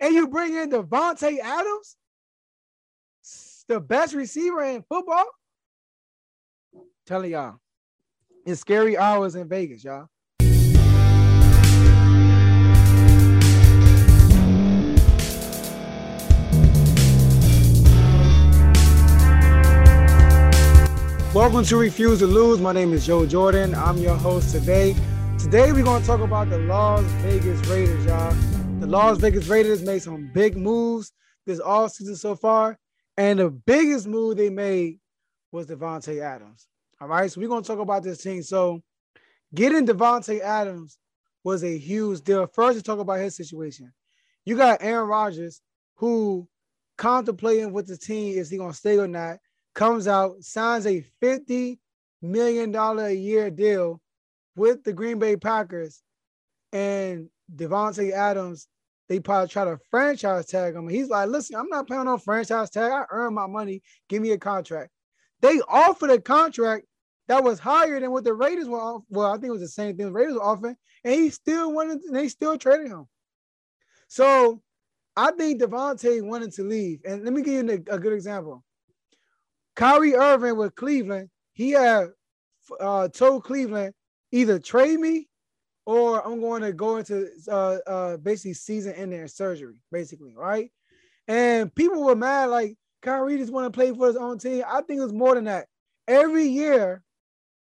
and you bring in Davante Adams, the best receiver in football. telling y'all, it's scary hours in Vegas, y'all. Welcome to Refuse to Lose. My name is Joe Jordan. I'm your host today. Today we're going to talk about the Las Vegas Raiders, y'all. The Las Vegas Raiders made some big moves this all season so far, and the biggest move they made was Davante Adams. All right, so we're going to talk about this team. So getting Davante Adams was a huge deal. First, to talk about his situation. You got Aaron Rodgers, who contemplating with the team is he going to stay or not comes out, signs a $50 million a year deal with the Green Bay Packers and Davante Adams. They probably try to franchise tag him. He's like, listen, I'm not paying on franchise tag. I earn my money. Give me a contract. They offered a contract that was higher than what the Raiders were. Off- well, I think it was the same thing the Raiders were offering, and he still wanted. They still traded him. So I think Devonte wanted to leave. And let me give you a, a good example. Kyrie Irving with Cleveland, he had uh, told Cleveland either trade me or I'm going to go into uh, uh, basically season ending surgery, basically, right? And people were mad, like Kyrie just want to play for his own team. I think it's more than that. Every year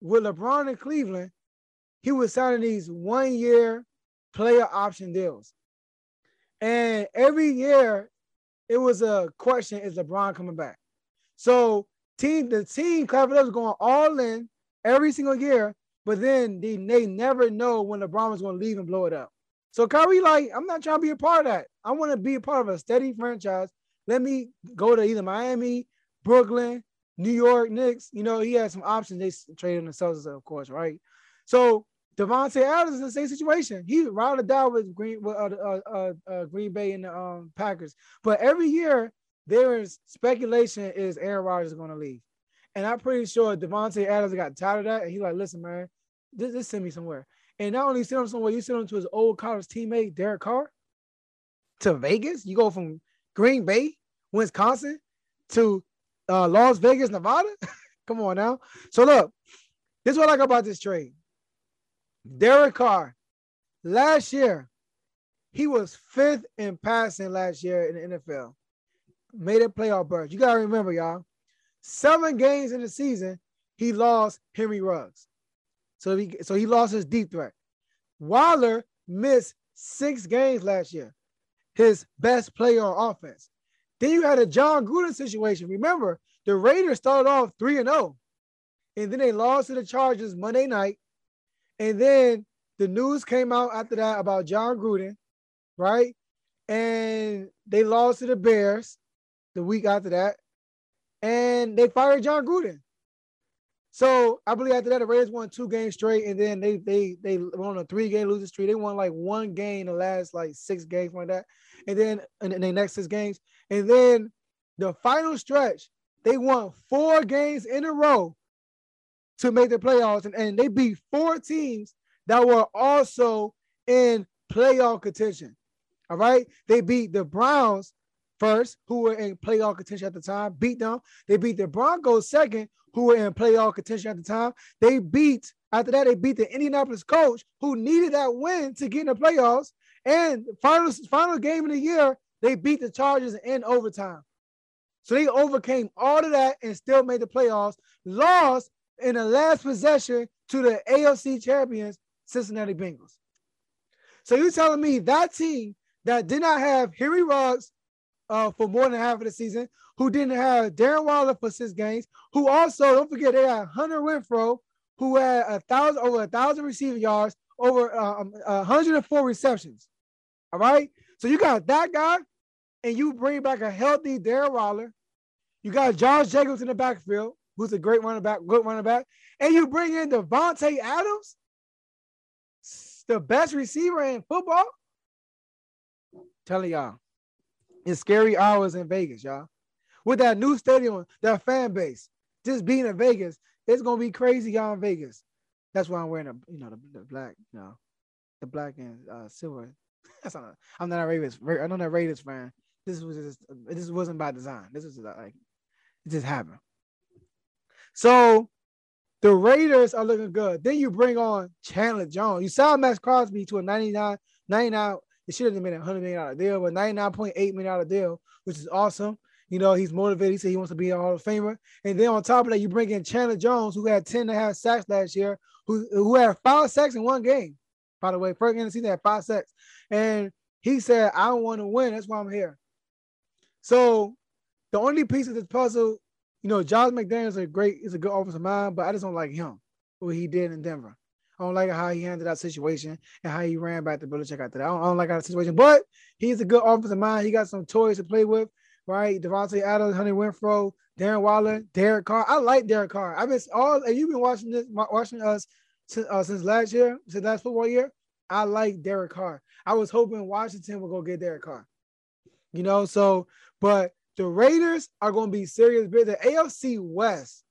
with LeBron in Cleveland, he was signing these one year player option deals. And every year it was a question is LeBron coming back? So team, the team Cleveland was going all in every single year, but then they, they never know when LeBron was going to leave and blow it up. So Kyrie, like, I'm not trying to be a part of that. I want to be a part of a steady franchise. Let me go to either Miami, Brooklyn, New York, Knicks. You know, he had some options. They traded themselves, of course, right? So Davante Adams is in the same situation. He ride or die with Green with uh, uh, uh, uh, Green Bay and the um, Packers. But every year there is speculation is Aaron Rodgers is going to leave. And I'm pretty sure Davante Adams got tired of that. And he's like, listen, man, just, just send me somewhere. And not only send him somewhere, you send him to his old college teammate, Derek Carr, to Vegas. You go from Green Bay, Wisconsin, to uh, Las Vegas, Nevada. Come on now. So look, this is what I like about this trade. Derek Carr, last year, he was fifth in passing last year in the NFL made a playoff berth. You gotta remember, y'all. Seven games in the season, he lost Henry Ruggs. So he so he lost his deep threat. Waller missed six games last year, his best player on offense. Then you had a Jon Gruden situation. Remember, the Raiders started off 3 and 0, and then they lost to the Chargers Monday night. And then the news came out after that about Jon Gruden, right? And they lost to the Bears the week after that, and they fired Jon Gruden. So I believe after that, the Raiders won two games straight, and then they they they won a three game losing streak. They won like one game the last like six games like that, and then in, the next six games, and then the final stretch, they won four games in a row to make the playoffs, and, and they beat four teams that were also in playoff contention. All right, they beat the Browns first, who were in playoff contention at the time, beat them. They beat the Broncos second, who were in playoff contention at the time. They beat, after that, they beat the Indianapolis Colts, who needed that win to get in the playoffs. And final, final game of the year, they beat the Chargers in overtime. So they overcame all of that and still made the playoffs, lost in the last possession to the AFC champions, Cincinnati Bengals. So you're telling me that team that did not have Henry Ruggs, uh, for more than half of the season, who didn't have Darren Waller for six games, who also, don't forget, they had Hunter Renfrow, who had a thousand over a thousand receiving yards, over um, 104 receptions. All right. So you got that guy, and you bring back a healthy Darren Waller. You got Josh Jacobs in the backfield, who's a great running back, good running back, and you bring in Davante Adams, the best receiver in football. telling y'all, it's scary hours in Vegas, y'all. With that new stadium, that fan base, just being in Vegas, it's gonna be crazy y'all in Vegas. That's why I'm wearing a, you know, the, the black, you know, the black and uh, silver That's not. I'm not a Raiders. I'm not a Raiders fan. This was just. This wasn't by design. This was like, it just happened. So, the Raiders are looking good. Then you bring on Chandler Jones. You saw Maxx Crosby to a 99, 99. It should have been a hundred million dollar deal, but 99.8 million dollar deal, which is awesome. You know, he's motivated. He said he wants to be a Hall of Famer. And then on top of that, you bring in Chandler Jones, who had 10 and a half sacks last year, who, who had five sacks in one game. By the way, first game of the season had five sacks. And he said, I want to win. That's why I'm here. So the only piece of this puzzle, you know, Josh McDaniels is a great, is a good offensive mind, but I just don't like him, what he did in Denver. I don't like how he handled that situation and how he ran back to Belichick after that. I don't, I don't like that situation, but he's a good offensive mind. He got some toys to play with, right? Davante Adams, Hunter Renfrow, Darren Waller, Derek Carr. I like Derek Carr. I've been all, and you've been watching this, watching us since, uh, since last year, since last football year. I like Derek Carr. I was hoping Washington would go get Derek Carr. You know, so but the Raiders are going to be serious business. The AFC West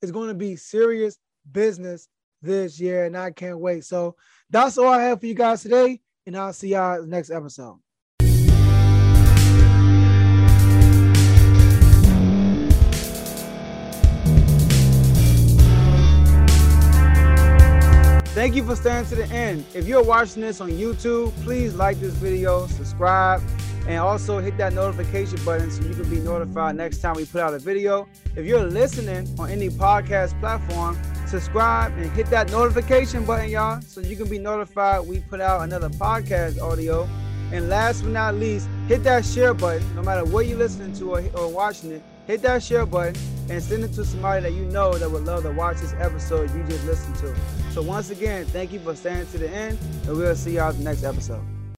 is going to be serious business this year, and I can't wait. So that's all I have for you guys today, and I'll see y'all next episode. Thank you for staying to the end. If you're watching this on YouTube, please like this video, subscribe, and also hit that notification button so you can be notified next time we put out a video. If you're listening on any podcast platform, subscribe and hit that notification button, y'all, so you can be notified we put out another podcast audio. And last but not least, hit that share button, no matter what you're listening to or, or watching it. Hit that share button and send it to somebody that you know that would love to watch this episode you just listened to. So once again, thank you for staying to the end, and we'll see y'all the next episode.